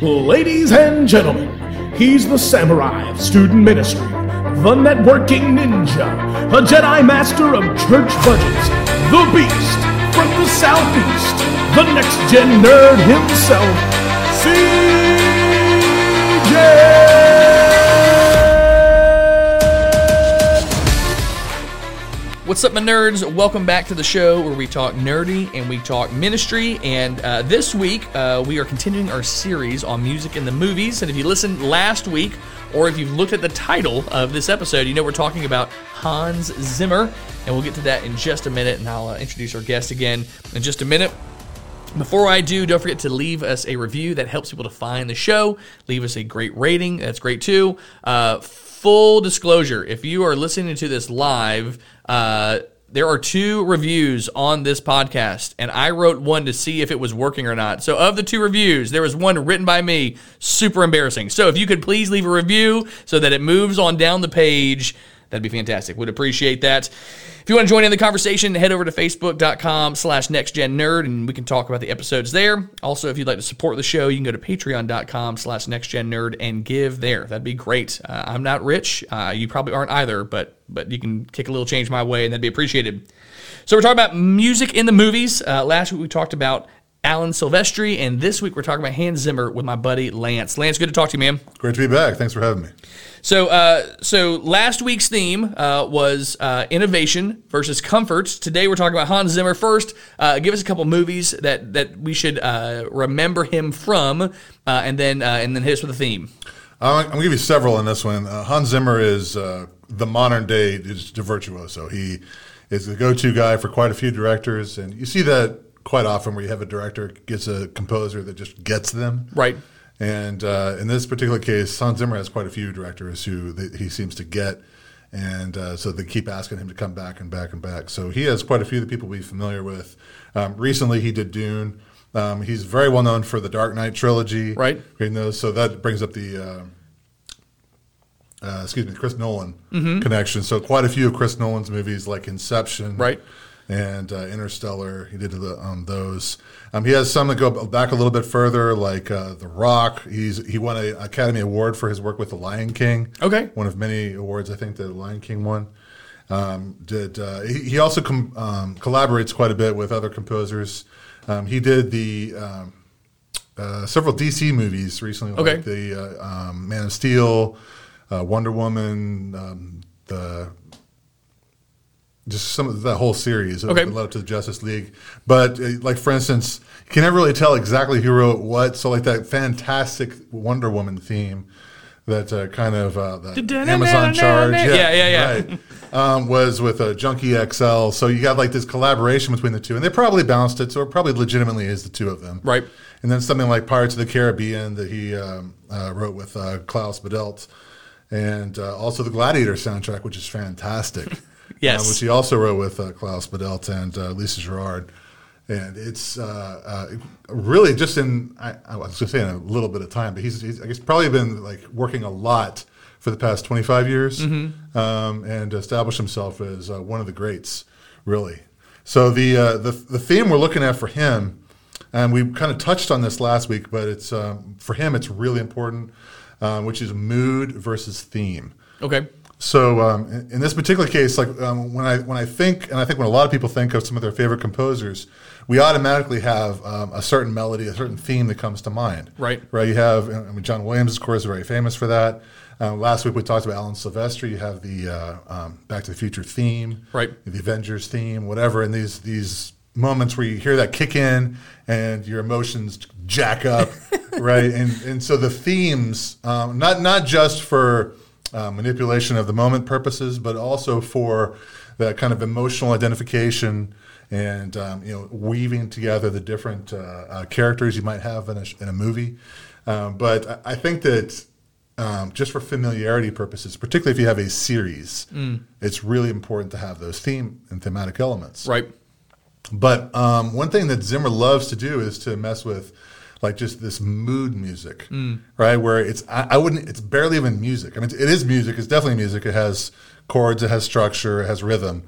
Ladies and gentlemen, he's the samurai of student ministry, the networking ninja, a Jedi master of church budgets, the beast from the southeast, the next gen nerd himself, CJ! What's up, my nerds? Welcome back to the show where we talk nerdy and we talk ministry. And uh, this week, uh, we are continuing our series on music in the movies. And if you listened last week, or if you've looked at the title of this episode, you know we're talking about Hans Zimmer. And we'll get to that in just a minute. And I'll uh, introduce our guest again in just a minute. Before I do, don't forget to leave us a review that helps people to find the show. Leave us a great rating. That's great too. Uh, full disclosure if you are listening to this live, uh, there are two reviews on this podcast, and I wrote one to see if it was working or not. So, of the two reviews, there was one written by me, super embarrassing. So, if you could please leave a review so that it moves on down the page, that'd be fantastic. Would appreciate that. If you want to join in the conversation, head over to facebook.com slash nextgennerd and we can talk about the episodes there. Also, if you'd like to support the show, you can go to patreon.com slash nextgennerd and give there. That'd be great. Uh, I'm not rich. Uh, you probably aren't either, but but you can kick a little change my way and that'd be appreciated. So we're talking about music in the movies. Uh, last week we talked about Alan Silvestri, and this week we're talking about Hans Zimmer with my buddy Lance. Lance, good to talk to you, man. Great to be back. Thanks for having me. So, uh, so last week's theme uh, was uh, innovation versus comfort. Today we're talking about Hans Zimmer. First, uh, give us a couple movies that that we should uh, remember him from, uh, and then and then hit us with a theme. I'm going to give you several in this one. Hans Zimmer is the modern day virtuoso. He is the go-to guy for quite a few directors, and you see that quite often where you have a director gets a composer that just gets them. Right. And uh, in this particular case, Hans Zimmer has quite a few directors who they, he seems to get, and uh, so they keep asking him to come back and back and back. So he has quite a few of the people we're familiar with. Um, recently, he did Dune. Um, he's very well known for the Dark Knight trilogy, right? those. So that brings up the uh, uh, excuse me, Chris Nolan mm-hmm. connection. So quite a few of Chris Nolan's movies, like Inception, right? And uh, Interstellar. He did the, um, those. Um, he has some that go back a little bit further, like uh, The Rock. He's he won an Academy Award for his work with The Lion King. Okay, one of many awards I think that The Lion King won. Um, did uh, he, he, also com- um, collaborates quite a bit with other composers. Um, he did the um, uh, several DC movies recently, okay. like the uh, Man of Steel, uh, Wonder Woman, the just some of that whole series okay. led up to the Justice League. But uh, like for instance, you can never really tell exactly who wrote what. So like that fantastic Wonder Woman theme that uh, kind of uh, Amazon charge, yeah, yeah, yeah, yeah. Right, um, was with a Junkie XL. So you got like this collaboration between the two, and they probably balanced it. So it probably legitimately is the two of them, right? And then something like Pirates of the Caribbean that he um, uh, wrote with uh, Klaus Badelt, and uh, also the Gladiator soundtrack, which is fantastic. Yes, uh, which he also wrote with uh, Klaus Badelt and uh, Lisa Gerrard. And it's uh, uh, really just in, I, I was going to say in a little bit of time, but he's, he's, I guess, probably been like working a lot for the past 25 years mm-hmm. um, and established himself as uh, one of the greats, really. So the, the, the theme we're looking at for him, and we kind of touched on this last week, but it's um, for him, it's really important, which is mood versus theme. Okay. So um, in, in, this particular case, like um, when I when I think, and I think when a lot of people think of some of their favorite composers, we automatically have um, a certain melody, a certain theme that comes to mind. Right. Right. You have, I mean, John Williams, of course, is very famous for that. Uh, last week we talked about Alan Silvestri. You have the uh, um, Back to the Future theme, right? The Avengers theme, whatever. And these these moments where you hear that kick in and your emotions jack up, right? And and so the themes, um, not not just for uh, manipulation of the moment purposes, but also for that kind of emotional identification and um, you know weaving together the different uh, uh, characters you might have in a, in a movie. Um, but I think that um, just for familiarity purposes, particularly if you have a series, mm. it's really important to have those theme and thematic elements. Right. But um, one thing that Zimmer loves to do is to mess with like just this mood music, mm. right? Where it's I, I, wouldn't it's barely even music. I mean, it is music. It's definitely music. It has chords. It has structure. It has rhythm.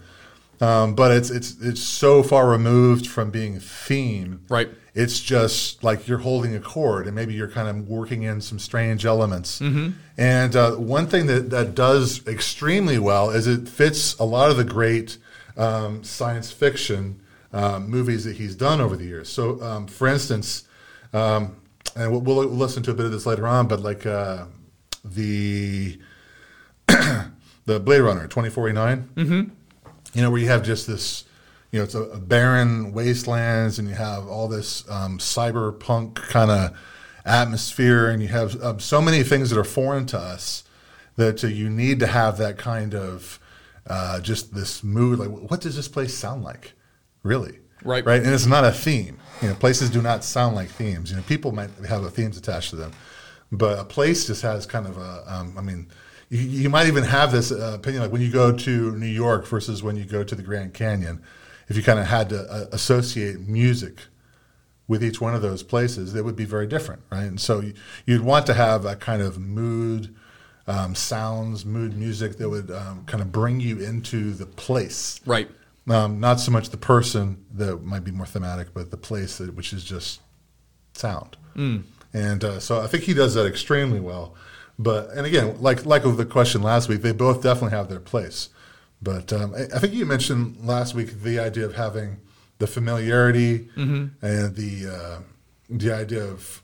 um, but it's it's it's so far removed from being theme. Right. It's just like you're holding a chord, and maybe you're kind of working in some strange elements. Mm-hmm. And uh, one thing that that does extremely well is it fits a lot of the great um, science fiction um, movies that he's done over the years. So, um, for instance, um, and we'll, we'll listen to a bit of this later on, but like uh, the the Blade Runner 2049. Mm-hmm. You know, where you have just this, you know, it's a, a barren wastelands, and you have all this um, cyberpunk kind of atmosphere, and you have um, so many things that are foreign to us that uh, you need to have that kind of uh, just this mood. Like, what does this place sound like? Really? Right. Right. And it's not a theme. You know, places do not sound like themes. You know, people might have a themes attached to them, but a place just has kind of a. Um, I mean, you, you might even have this uh, opinion like when you go to New York versus when you go to the Grand Canyon. If you kind of had to uh, associate music with each one of those places, they would be very different, right? And so you, you'd want to have a kind of mood, um, sounds, mood music that would um, kind of bring you into the place. Right. Um, not so much the person that might be more thematic, but the place that, which is just sound. And uh, so I think he does that extremely well. But and again, like like with the question last week, they both definitely have their place. But um, I, I think you mentioned last week the idea of having the familiarity and the uh, the idea of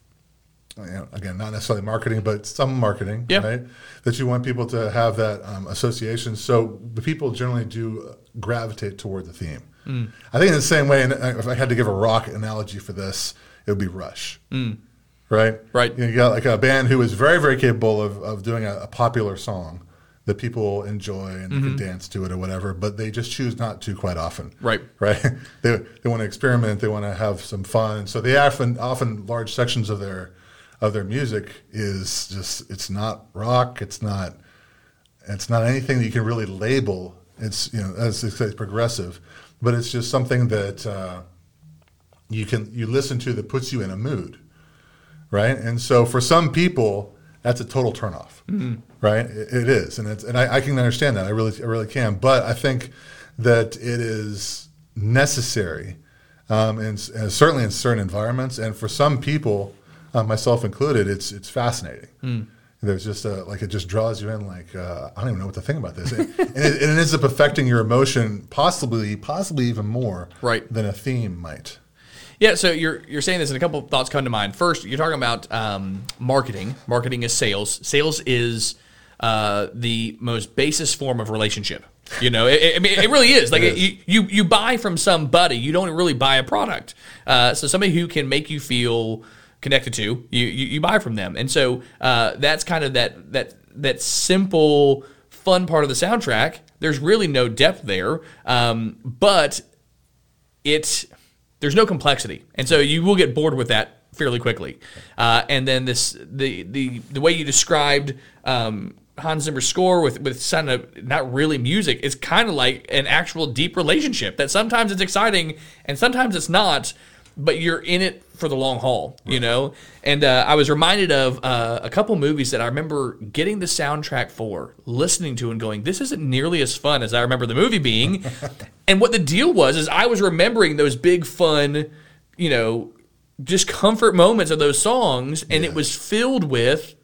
you know, again not necessarily marketing, but some marketing, Yeah. right? That you want people to have that um, association. So the people generally do gravitate toward the theme. I think in the same way, and uh, if I had to give a rock analogy for this, it would be Rush right? Right. You, know, you got like a band who is very, very capable of, of doing a, a popular song that people enjoy and they can dance to it or whatever, but they just choose not to quite often. Right. Right. they they want to experiment. They want to have some fun. So they often often large sections of their of their music is just it's not rock. It's not it's not anything that you can really label. It's you know as they say, it's progressive, but it's just something that uh, you can you listen to that puts you in a mood right? And so for some people, that's a total turnoff, right? It, it is, and it's and I, I can understand that. I really, I really can. But I think that it is necessary, um, and, and certainly in certain environments, and for some people, uh, myself included, it's it's fascinating. There's just a like it just draws you in. Like uh, I don't even know what to think about this, and, it, and it ends up affecting your emotion, possibly, possibly even more, Right. than a theme might. Yeah, so you're you're saying this, and a couple of thoughts come to mind. First, you're talking about um, marketing. Marketing is sales. Sales is uh, the most basest form of relationship. You know, it, I mean, it really is. Like It is. you you buy from somebody. You don't really buy a product. Uh, so somebody who can make you feel connected to you, you, you buy from them. And so uh, that's kind of that that that simple fun part of the soundtrack. There's really no depth there, um, but it there's no complexity, and so you will get bored with that fairly quickly. Uh, and then this the the the way you described um, Hans Zimmer's score with with kind of not really music is kind of like an actual deep relationship that sometimes it's exciting and sometimes it's not, but you're in it for the long haul, you know. And uh, I was reminded of uh, a couple movies that I remember getting the soundtrack for, listening to, and going, "This isn't nearly as fun as I remember the movie being." and what the deal was is I was remembering those big fun, you know, just comfort moments of those songs, and it was filled with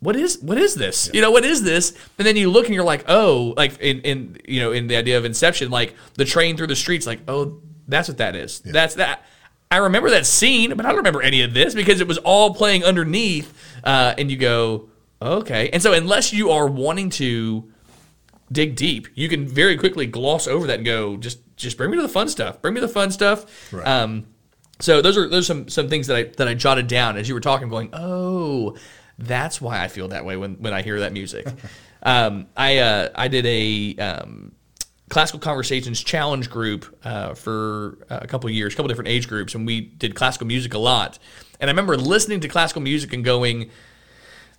what is what is this? You know, what is this? And then you look and you're like, oh, like in, in you know, in the idea of Inception, like the train through the streets, like, oh, that's what that is. That's that. I remember that scene, but I don't remember any of this because it was all playing underneath. Uh, and you go, okay. And so unless you are wanting to dig deep, you can very quickly gloss over that and go, just just bring me to the fun stuff. Bring me the fun stuff. Right. Um, so those are those are some some things that I that I jotted down as you were talking, going, oh, that's why I feel that way when when I hear that music. um, I uh, I did a um, classical conversations challenge group uh, for a couple of years, a couple different age groups, and we did classical music a lot. And I remember listening to classical music and going,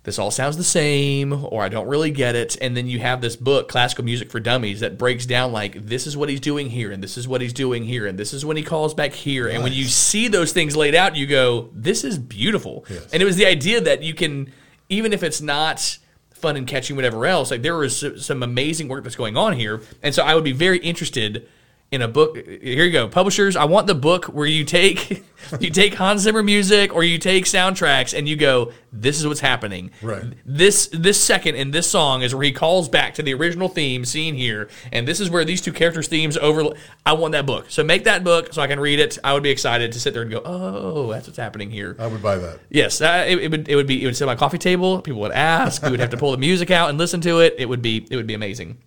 this all sounds the same, or I don't really get it. And then you have this book, Classical Music for Dummies, that breaks down like this is what he's doing here, and this is what he's doing here, and this is when he calls back here. And when you see those things laid out, you go, this is beautiful. And it was the idea that you can, even if it's not fun and catchy, whatever else. Like there is some amazing work that's going on here, and so I would be very interested in a book. Here you go, publishers. I want the book where you take you take Hans Zimmer music or you take soundtracks and you go, this is what's happening. Right. This this second in this song is where he calls back to the original theme seen here, and this is where these two characters' themes over. I want that book. So make that book so I can read it. I would be excited to sit there and go, oh, that's what's happening here. I would buy that. Yes, uh, it, it would. It would be. It would sit on my coffee table. People would ask. We would have to pull the music out and listen to it. It would be. It would be amazing.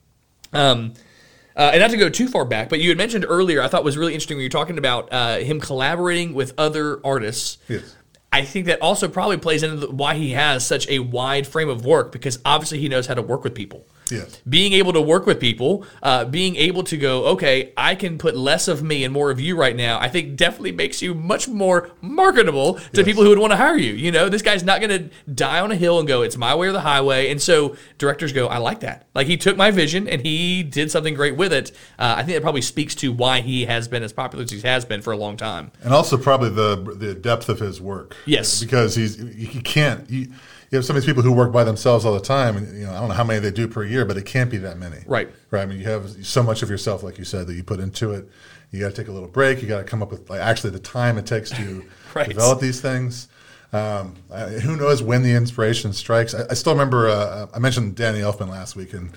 Um, uh, and not to go too far back, but you had mentioned earlier. I thought was really interesting when you were talking about uh, him collaborating with other artists. Yes. I think that also probably plays into why he has such a wide frame of work because obviously he knows how to work with people. Yes. Being able to work with people, uh, being able to go, okay, I can put less of me and more of you right now. I think definitely makes you much more marketable to Yes. people who would want to hire you. You know, this guy's not going to die on a hill and go, it's my way or the highway. And so directors go, I like that. Like he took my vision and he did something great with it. Uh, I think that probably speaks to why he has been as popular as he has been for a long time. and also probably the the depth of his work. Yes. because he's he can't. You, you have some of these people who work by themselves all the time, and you know I don't know how many they do per year, but it can't be that many. Right. Right. I mean, you have so much of yourself, like you said, that you put into it. You got to take a little break. You got to come up with like actually the time it takes to Right. develop these things. Um, I, who knows when the inspiration strikes? I, I still remember uh, I mentioned Danny Elfman last week, and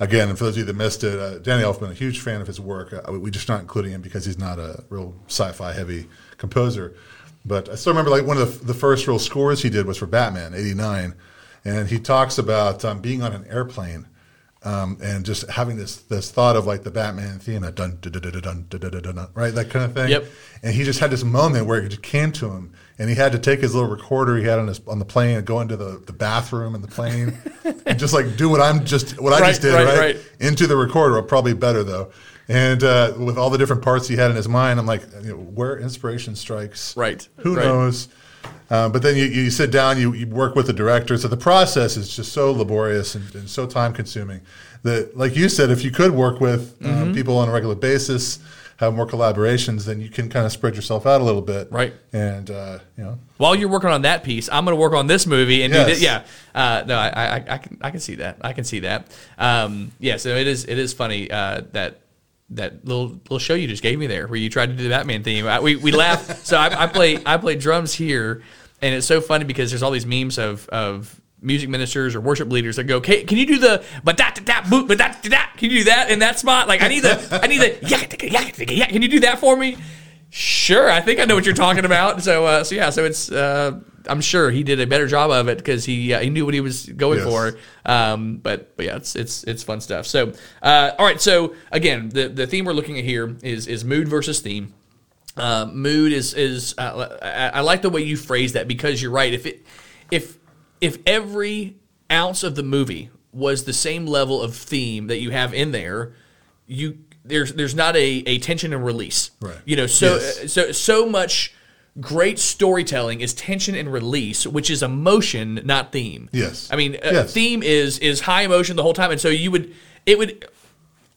again, for those of you that missed it, uh, Danny Elfman, a huge fan of his work. Uh, we just not including him because he's not a real sci-fi heavy composer. But I still remember like one of the, the first real scores he did was for Batman '89, and he talks about um, being on an airplane. Um, and just having this this thought of like the Batman theme, that dun dun dun dun dun dun dun, right, that kind of thing. Yep. And he just had this moment where it came to him, and he had to take his little recorder he had on his on the plane and go into the, the bathroom in the plane, and just like do what I'm just what right, I just did, right, right, Into the recorder, probably better though. And uh, with all the different parts he had in his mind, I'm like, you know, where inspiration strikes, Right, Who right. knows? Uh, but then you, you sit down, you, you work with the director. So the process is just so laborious and, and so time consuming that, like you said, if you could work with uh, Mm-hmm. people on a regular basis, have more collaborations, then you can kind of spread yourself out a little bit. Right. And, uh, you know, while you're working on that piece, I'm going to work on this movie and do this. Yeah, uh, no, I, I, I can, I can see that. I can see that. Um, yeah, so it is, it is funny uh, that that little little show you just gave me there, where you tried to do the Batman theme. I, we we laugh. so I, I play I play drums here, and it's so funny because there's all these memes of of music ministers or worship leaders that go, "Can, can you do the but that that boot but that that? Can you do that in that spot? Like I need the I need the yeah yeah. Can you do that for me?" Sure, I think I know what you're talking about. So, uh, so yeah, so it's uh, I'm sure he did a better job of it because he uh, he knew what he was going Yes. for. Um, but but yeah, it's it's it's fun stuff. So, uh, all right. So again, the the theme we're looking at here is is mood versus theme. Uh, mood is is uh, I, I like the way you phrase that because you're right. If it if if every ounce of the movie was the same level of theme that you have in there, you there's there's not a, a tension and release. Right. You know, so Yes. so so much great storytelling is tension and release, which is emotion, not theme. Yes. I mean, uh, Yes. theme is is high emotion the whole time, and so you would it would.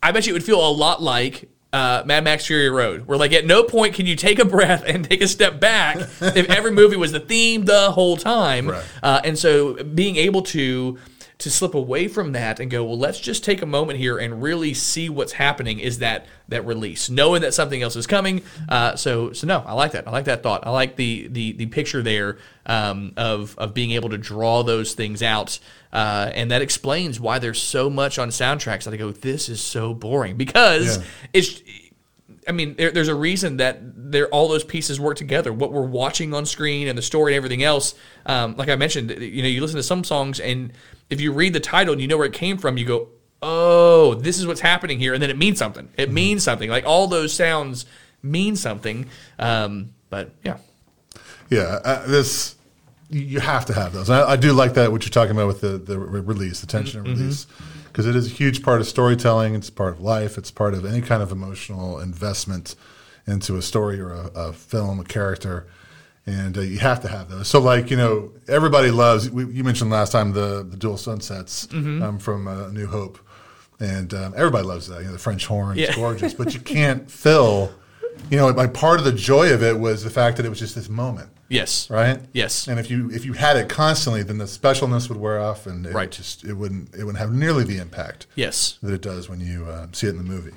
I bet you it would feel a lot like uh, Mad Max Fury Road, where like at no point can you take a breath and take a step back if every movie was the theme the whole time. Right. Uh, and so being able to to slip away from that and go, well, let's just take a moment here and really see what's happening is that that release, knowing that something else is coming. Uh, so so no, I like that. I like that thought. I like the the the picture there um, of of being able to draw those things out. Uh, and that explains why there's so much on soundtracks that I go, this is so boring because Yeah. it's I mean, there, there's a reason that there all those pieces work together. What we're watching on screen and the story and everything else. Um, like I mentioned, you know, you listen to some songs and if you read the title and you know where it came from, you go, "Oh, this is what's happening here," and then it means something. It means something. Like all those sounds mean something. Um, but yeah, Yeah, uh, this you have to have those. I, I do like that what you're talking about with the the re- release, the tension and release, because it is a huge part of storytelling. It's part of life. It's part of any kind of emotional investment into a story or a, a film, a character, and uh, you have to have those. So, like you know, everybody loves. We, you mentioned last time the the dual sunsets um, from uh, New Hope, and um, everybody loves that. You know, the French horn. Yeah. It's gorgeous, but you can't fill you know, like part of the joy of it was the fact that it was just this moment, Yes. right? Yes. And if you if you had it constantly, then the specialness would wear off, and it Right. just it wouldn't it wouldn't have nearly the impact Yes. that it does when you uh, see it in the movie.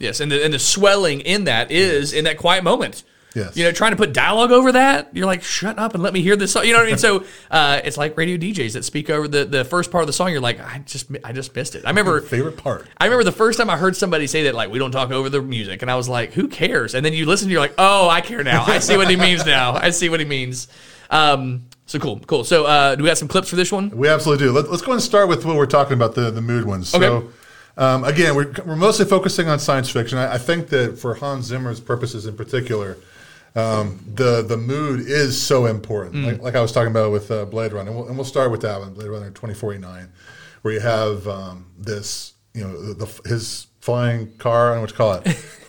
Yes. And the, and the swelling in that is in that quiet moment. Yes. You know, trying to put dialogue over that, you're like, shut up and let me hear this song. You know what I mean? So uh, it's like radio DJs that speak over the, the first part of the song. You're like, I just I just missed it. I remember Favorite part. I remember the first time I heard somebody say that, like, we don't talk over the music. And I was like, who cares? And then you listen, you're like, oh, I care now. I see what he means now. I see what he means. Um, so cool, cool. So uh, do we got some clips for this one? We absolutely do. Let, us go and start with what we're talking about the the mood ones. So, Okay. um, again, we're, we're mostly focusing on science fiction. I, I think that for Hans Zimmer's purposes in particular, um, the the mood is so important. Like, like I was talking about with uh, Blade Runner, and we'll, and we'll start with that one, Blade Runner twenty forty nine, where you have um, this, you know, the, the, his flying car. I don't know what you call it.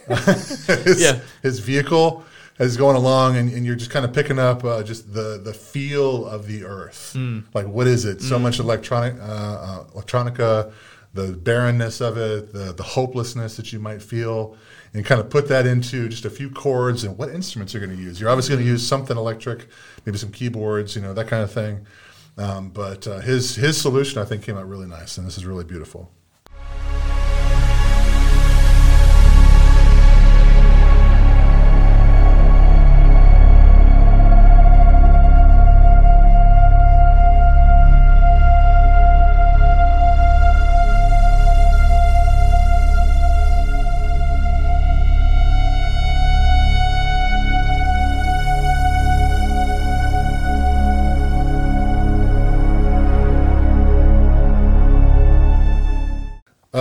his, Yeah. his vehicle is going along and, and you're just kind of picking up uh, just the the feel of the earth like what is it so much electronic uh, uh, electronica the barrenness of it the the hopelessness that you might feel and kind of put that into just a few chords and what instruments you're going to use. You're obviously going to use something electric maybe some keyboards you know that kind of thing. Um, but uh, his his solution i think came out really nice and this is really beautiful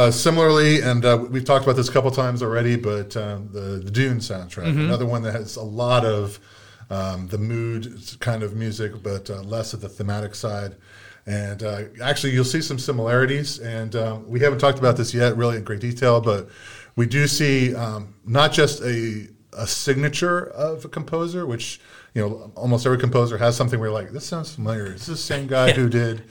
Uh, similarly, and uh, we've talked about this a couple times already, but um, the, the Dune soundtrack, another one that has a lot of um, the mood kind of music, but uh, less of the thematic side. And uh, actually, you'll see some similarities. And um, we haven't talked about this yet, really in great detail, but we do see um, not just a a signature of a composer, which you know almost every composer has something where you're like, this sounds familiar. Is this the same guy who did,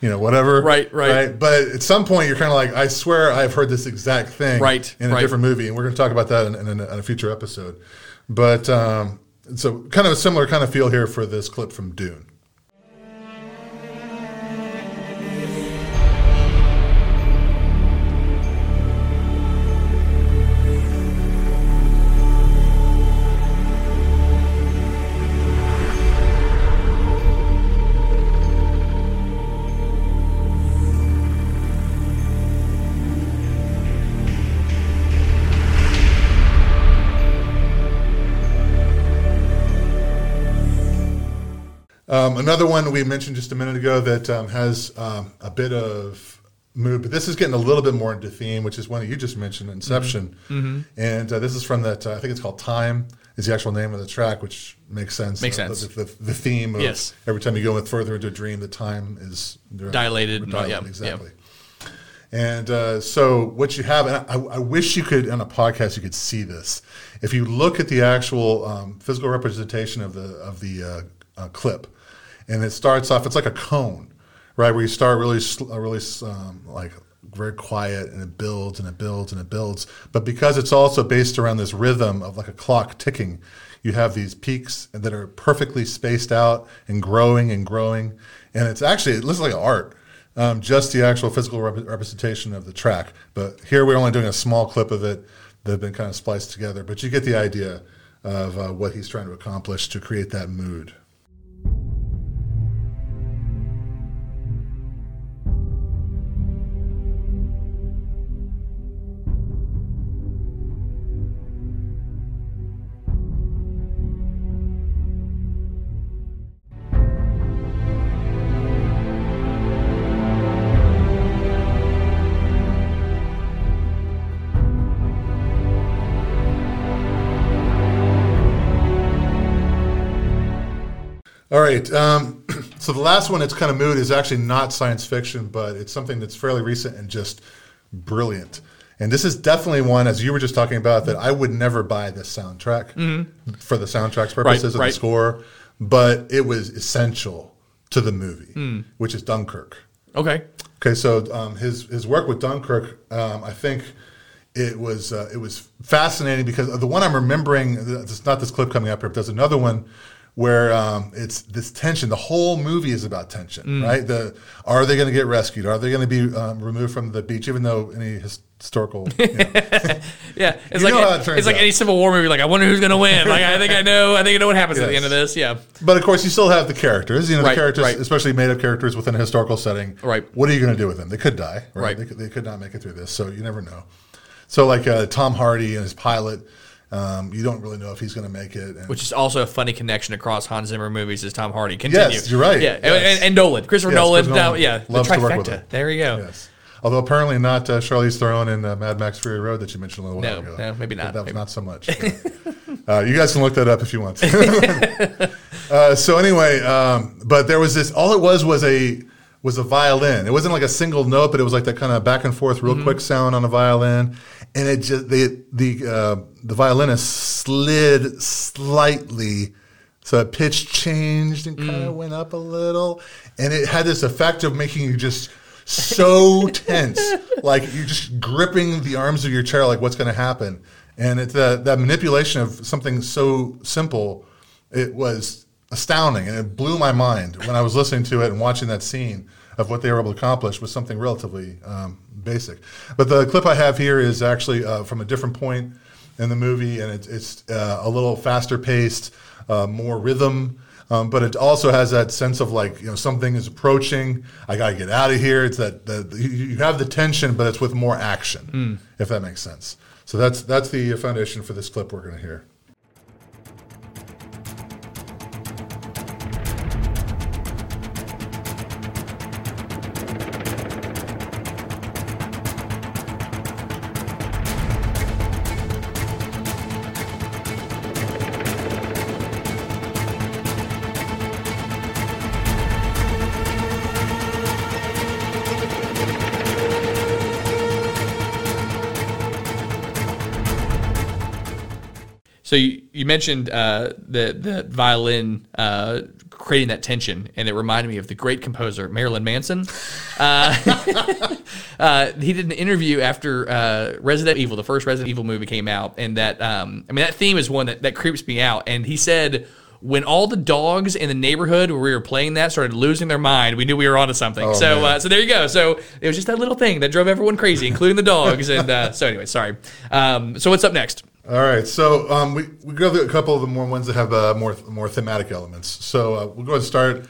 you know, whatever? Right, right. But at some point, you're kind of like, I swear I've heard this exact thing Right, in a right. different movie, and we're going to talk about that in, in, a, in a future episode. But um, so kind of a similar kind of feel here for this clip from Dune. Um, another one we mentioned just a minute ago that um, has um, a bit of mood, but this is getting a little bit more into theme, which is one that you just mentioned, Inception. Mm-hmm. And uh, this is from that, uh, I think it's called Time, is the actual name of the track, which makes sense. Makes Uh, sense. The, the, the theme of Yes. every time you go further into a dream, the time is Dilated, all- Dilated, yeah, yeah. exactly. And uh, so what you have, and I, I wish you could on a podcast you could see this. If you look at the actual um, physical representation of the of the uh, uh, clip, and it starts off, it's like a cone, right? Where you start really, uh, really um, like very quiet, and it builds and it builds and it builds. But because it's also based around this rhythm of like a clock ticking, you have these peaks that are perfectly spaced out and growing and growing, and it's actually it looks like art um, just the actual physical rep- representation of the track. But here we're only doing a small clip of it that have been kind of spliced together. But you get the idea of uh, what he's trying to accomplish to create that mood. Right. Um, so the last one, that's kind of mood, is actually not science fiction, but it's something that's fairly recent and just brilliant. And this is definitely one, as you were just talking about, that I would never buy this soundtrack for the soundtrack's purposes of right. the score, but it was essential to the movie, which is Dunkirk. Okay. Okay, so um, his his work with Dunkirk, um, I think, it was uh, it was fascinating because the one I'm remembering, it's not this clip coming up here, but there's another one where um, it's this tension. The whole movie is about tension, Mm. right? The are they going to get rescued? Are they going to be um, removed from the beach? Even though any historical, you know, Yeah, it's You like it it's like out. any Civil War movie. Like, I wonder who's going to win. Like, I think I know. I think I know what happens at the end of this. Yeah, but of course you still have the characters. You know, Right, the characters, right. especially made up characters within a historical setting. Right. What are you going to do with them? They could die. Right. Right. They, could, they could not make it through this, so you never know. So like uh, Tom Hardy and his pilot, um, you don't really know if he's going to make it. And which is also a funny connection across Hans Zimmer movies. Is Tom Hardy? Continue. Yes, you're right. Yeah, and- Yes. and, and Nolan, Christopher Yes, Nolan. Chris Nolan yeah, loves the to work with him. There you go. Yes. Although apparently not uh, Charlize Theron in uh, Mad Max Fury Road that you mentioned a little No, while ago. no, maybe not. That was Maybe. not so much. uh, you guys can look that up if you want. uh, so anyway, um, but there was this. All it was was a was a violin. It wasn't like a single note, but it was like that kind of back and forth, real quick sound on a violin, and it just the the uh, the violinist slid slightly. So the pitch changed and kind of went up a little, and it had this effect of making you just so tense, like you're just gripping the arms of your chair, like what's going to happen. And it's that that manipulation of something so simple, it was astounding, and it blew my mind when I was listening to it and watching that scene of what they were able to accomplish with something relatively um, basic. But the clip I have here is actually uh, from a different point in the movie, and it's, it's uh, a little faster paced, uh, more rhythm. Um, but it also has that sense of like you know something is approaching. I gotta get out of here. It's that, you you have the tension, but it's with more action, if that makes sense. So that's that's the foundation for this clip we're gonna hear. So you, you mentioned uh, the the violin uh, creating that tension, and it reminded me of the great composer Marilyn Manson. Uh, uh, he did an interview after uh, Resident Evil, the first Resident Evil movie came out, and that um, I mean that theme is one that, that creeps me out. And he said. When all the dogs in the neighborhood where we were playing that started losing their mind, we knew we were onto something. so, uh, so there you go. So it was just that little thing that drove everyone crazy, including the dogs. And uh, so anyway, sorry. Um, so what's up next? All right, so um, we we go through a couple of the more ones that have uh, more more thematic elements. So uh, we'll go ahead and start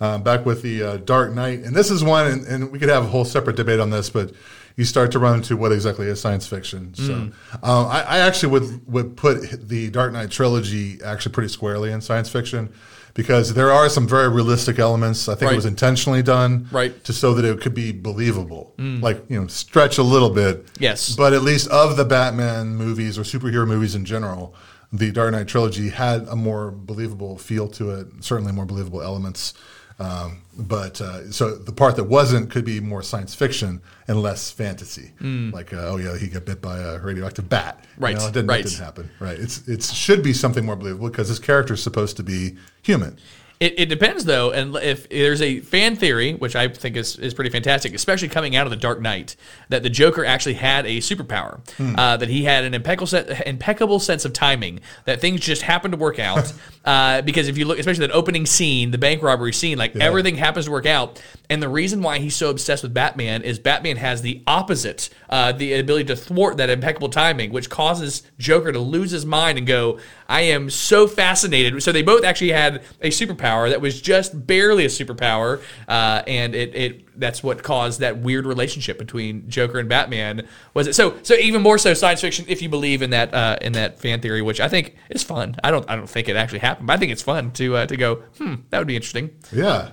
uh, back with the uh, Dark Knight, and this is one, and, and we could have a whole separate debate on this, but you start to run into what exactly is science fiction. So um, I, I actually would would put the Dark Knight trilogy actually pretty squarely in science fiction. Because there are some very realistic elements. I think Right. it was intentionally done, Right. to so that it could be believable. Like you know, stretch a little bit, Yes. but at least of the Batman movies or superhero movies in general, the Dark Knight trilogy had a more believable feel to it. Certainly, more believable elements. Um, but uh, so the part that wasn't could be more science fiction and less fantasy. Like, uh, oh yeah, he got bit by a radioactive bat. You. Right, know, it didn't, right. That didn't happen. Right. It's it should be something more believable because his character is supposed to be human. It, it depends though, and if there's a fan theory, which I think is, is pretty fantastic, especially coming out of the Dark Knight, that the Joker actually had a superpower, uh, that he had an impeccable se- impeccable sense of timing, that things just happened to work out. uh, because if you look, especially that opening scene, the bank robbery scene, like everything happens to work out. And the reason why he's so obsessed with Batman is Batman has the opposite, uh, the ability to thwart that impeccable timing, which causes Joker to lose his mind and go, I am so fascinated. So they both actually had a superpower that was just barely a superpower, uh, and it, it that's what caused that weird relationship between Joker and Batman. Was it so? So even more so science fiction if you believe in that uh, in that fan theory, which I think is fun. I don't I don't think it actually happened, but I think it's fun to uh, to go. Hmm, that would be interesting. Yeah.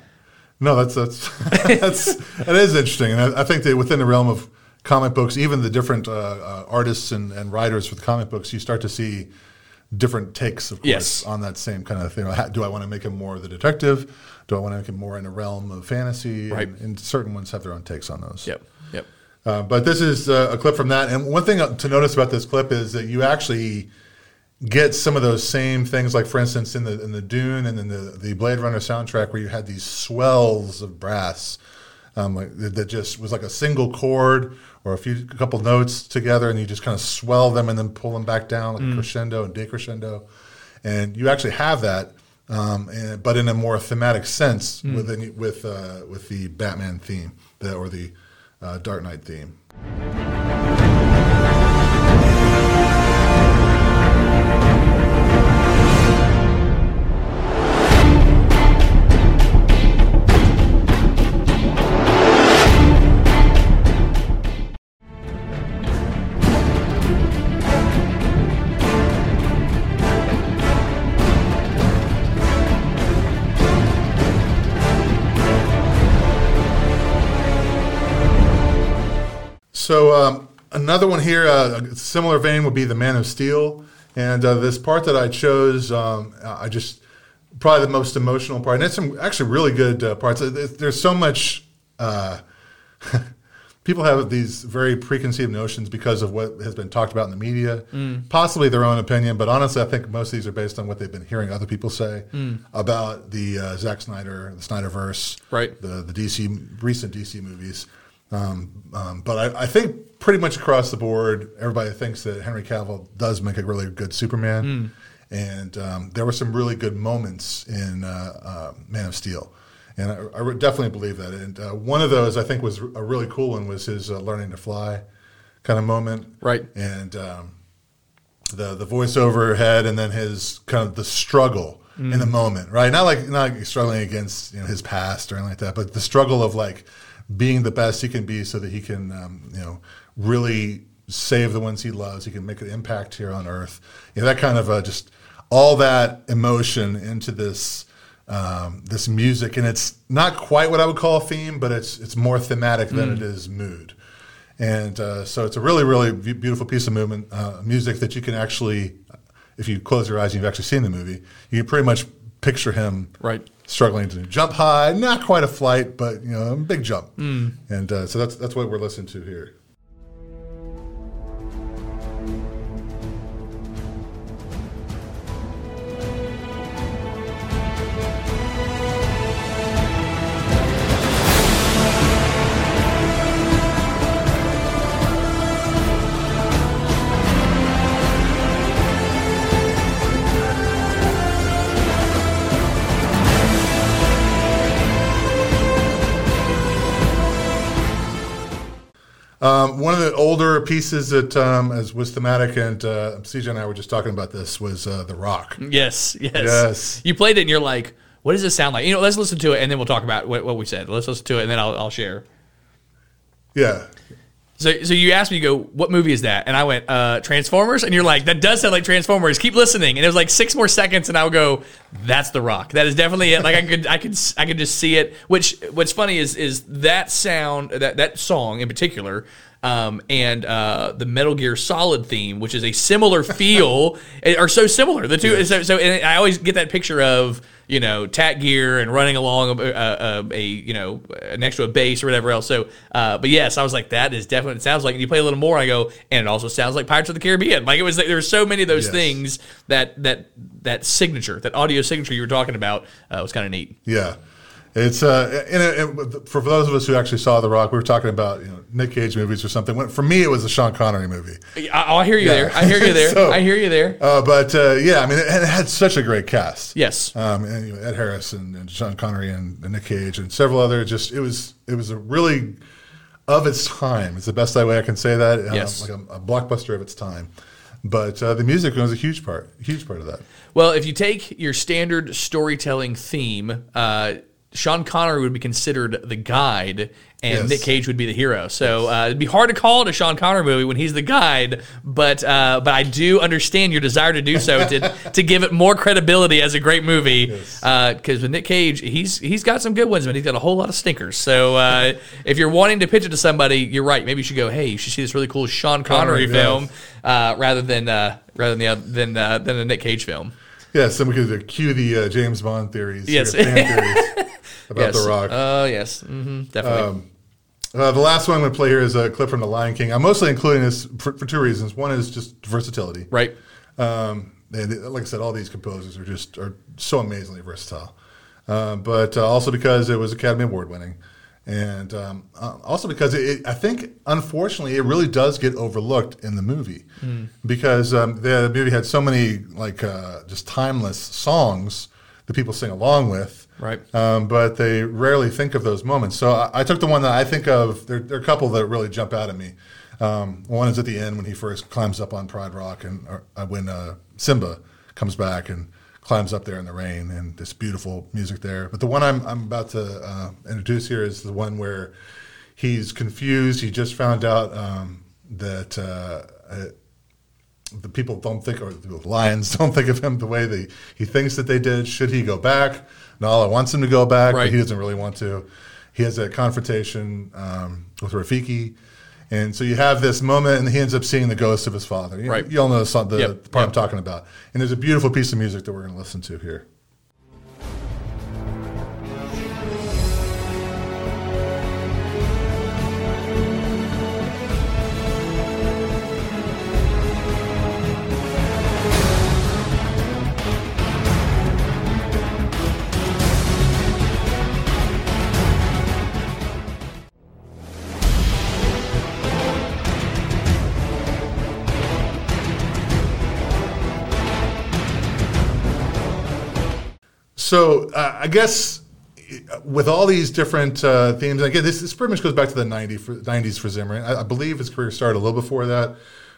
No, that's that's that's that is interesting, and I, I think that within the realm of comic books, even the different uh, uh, artists and, and writers with comic books, you start to see different takes, of course, Yes. on that same kind of thing. Do I want to make him more the detective? Do I want to make him more in a realm of fantasy? Right. And, and certain ones have their own takes on those. Yep. Yep. Uh, but this is uh, a clip from that. And one thing to notice about this clip is that you actually get some of those same things, like for instance in the in the Dune and then the the Blade Runner soundtrack, where you had these swells of brass um, that that just was like a single chord or a few a couple notes together, and you just kind of swell them and then pull them back down like a crescendo and decrescendo, and you actually have that. Um, and, but in a more thematic sense within with uh, with the Batman theme the, or the uh, Dark Knight theme. Another one here, uh, a similar vein would be the Man of Steel, and uh, this part that I chose, um, I just probably the most emotional part, and it's some actually really good uh, parts. There's so much. Uh, people have these very preconceived notions because of what has been talked about in the media, possibly their own opinion, but honestly, I think most of these are based on what they've been hearing other people say about the uh, Zack Snyder, the Snyderverse, Right. the the DC recent DC movies. Um, um, but I, I think pretty much across the board, everybody thinks that Henry Cavill does make a really good Superman, and um, there were some really good moments in uh, uh, Man of Steel, and I, I definitely believe that. And uh, one of those I think was a really cool one was his uh, learning to fly kind of moment, Right. And um, the the voiceover head, and then his kind of the struggle in the moment, right? Not like not like struggling against you know his past or anything like that, but the struggle of like being the best he can be, so that he can um, you know really save the ones he loves. He can make an impact here on Earth. You know that kind of uh, just all that emotion into this. Um, this music, and it's not quite what I would call a theme, but it's it's more thematic than it is mood. And uh, so it's a really, really beautiful piece of movement, uh, music that you can actually, if you close your eyes and you've actually seen the movie, you can pretty much picture him Right. struggling to jump high, not quite a flight, but you know, a big jump. And uh, so that's that's what we're listening to here. Pieces that um, as was thematic, and uh, CJ and I were just talking about this, was uh, The Rock. Yes, yes. Yes. You played it and you're like, what does this sound like? You know, let's listen to it and then we'll talk about what, what we said. Let's listen to it and then I'll, I'll share. Yeah. So, so you asked me, you go, what movie is that? And I went, uh, Transformers. And you're like, that does sound like Transformers. Keep listening. And it was like six more seconds, and I would go, that's The Rock. That is definitely it. Like I could, I could, I could just see it. Which, what's funny is, is that sound, that that song in particular. Um, and uh, the Metal Gear Solid theme, which is a similar feel, are so similar. The two, so, so and I always get that picture of you know tack gear and running along a, a, a you know next to a base or whatever else. So, uh, but yes, I was like, that is definitely. It sounds like. And you play a little more, I go, and it also sounds like Pirates of the Caribbean. Like it was. There were so many of those Yes. things that that that signature, that audio signature you were talking about, uh, was kind of neat. Yeah, it's uh, and, and for those of us who actually saw The Rock, we were talking about you know Nick Cage movies or something. When- For me, it was a Sean Connery movie. I, I hear you Yeah. there. I hear you there. So- I hear you there. Uh, but uh, yeah, I mean, it, it had such a great cast. Yes. um, and, you know, Ed Harris and, and Sean Connery and, and Nick Cage and several other. Just it was it was a really of its time. It's the best way I can say that. Uh, Yes. like a, a blockbuster of its time. But uh, the music was a huge part, huge part of that. Well, if you take your standard storytelling theme, uh, Sean Connery would be considered the guide, and Yes. Nick Cage would be the hero. So uh, it'd be hard to call it a Sean Connery movie when he's the guide, but uh, but I do understand your desire to do so to to give it more credibility as a great movie. Because with Nick Cage, he's he's got some good ones, but he's got a whole lot of stinkers. So uh, if you're wanting to pitch it to somebody, you're right. Maybe you should go, hey, you should see this really cool Sean Connery, Connery, film yes. uh, rather than uh, rather than the, than uh, than a Nick Cage film. Yes, and we could uh, cue the uh, James Bond theories. Yes. your fan theories about yes. The Rock. Oh yes, hmm definitely. Uh, the last one I'm going to play here is a clip from The Lion King. I'm mostly including this for, for two reasons. One is just versatility. right. Um, and it- like I said, all these composers are just are so amazingly versatile. Uh, but uh, also because it was Academy Award winning, and um, uh, also because it, it, I think unfortunately it really does get overlooked in the movie because um, the movie had so many like uh, just timeless songs that people sing along with, Right. Um, but they rarely think of those moments. So I, I took the one that I think of. There, there are a couple that really jump out at me. Um, one is at the end when he first climbs up on Pride Rock, and or, uh, when uh, Simba comes back and climbs up there in the rain, and this beautiful music there. But the one I'm, I'm about to uh, introduce here is the one where he's confused. He just found out um, that uh, the people don't think, or the Lions don't think of him the way they, he thinks that they did. Should he go back? Nala wants him to go back, Right. but he doesn't really want to. He has a confrontation um, with Rafiki. And so you have this moment, and he ends up seeing the ghost of his father. You, Right. you all know the, song, the, Yep. the part Yep. I'm talking about. And there's a beautiful piece of music that we're going to listen to here. So uh, I guess with all these different uh, themes, again, this, this pretty much goes back to the 90 for, 90s for Zimmer. I, I believe his career started a little before that,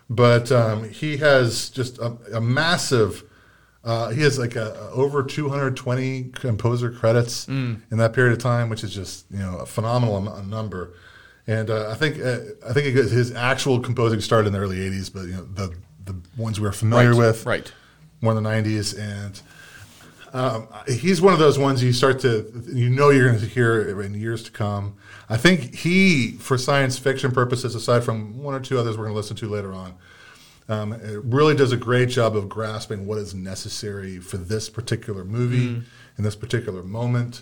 but um, he has just a, a massive. Uh, he has like a, a over 220 composer credits in that period of time, which is just you know a phenomenal number. And uh, I think uh, I think his actual composing started in the early 80s, but you know the the ones we're familiar Right, with, right. more in the 90s, and um, he's one of those ones you start to you know you're going to hear in years to come. I think he, for science fiction purposes, aside from one or two others we're going to listen to later on, um, it really does a great job of grasping what is necessary for this particular movie in this particular moment.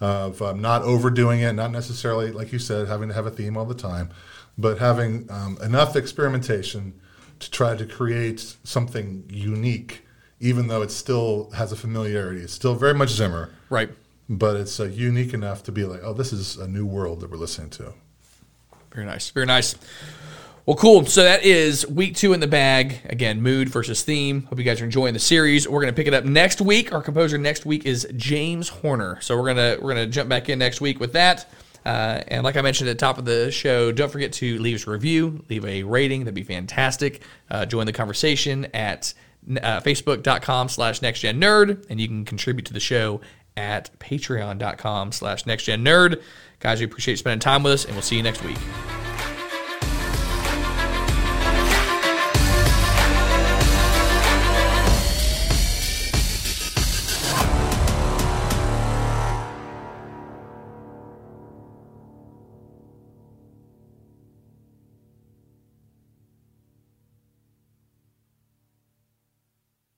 Of um, not overdoing it, not necessarily like you said, having to have a theme all the time, but having um, enough experimentation to try to create something unique, even though it still has a familiarity. It's still very much Zimmer, Right. but it's uh, unique enough to be like, oh, this is a new world that we're listening to. Very nice. Very nice. Well, cool. So that is week two in the bag. Again, mood versus theme. Hope you guys are enjoying the series. We're gonna pick it up next week. Our composer next week is James Horner. So we're gonna we're gonna jump back in next week with that. Uh, and like I mentioned at the top of the show, don't forget to leave us a review, leave a rating. That'd be fantastic. Uh, join the conversation at uh, facebook.com slash nextgennerd, and you can contribute to the show at patreon.com slash nextgennerd. Guys, we appreciate spending time with us, and we'll see you next week.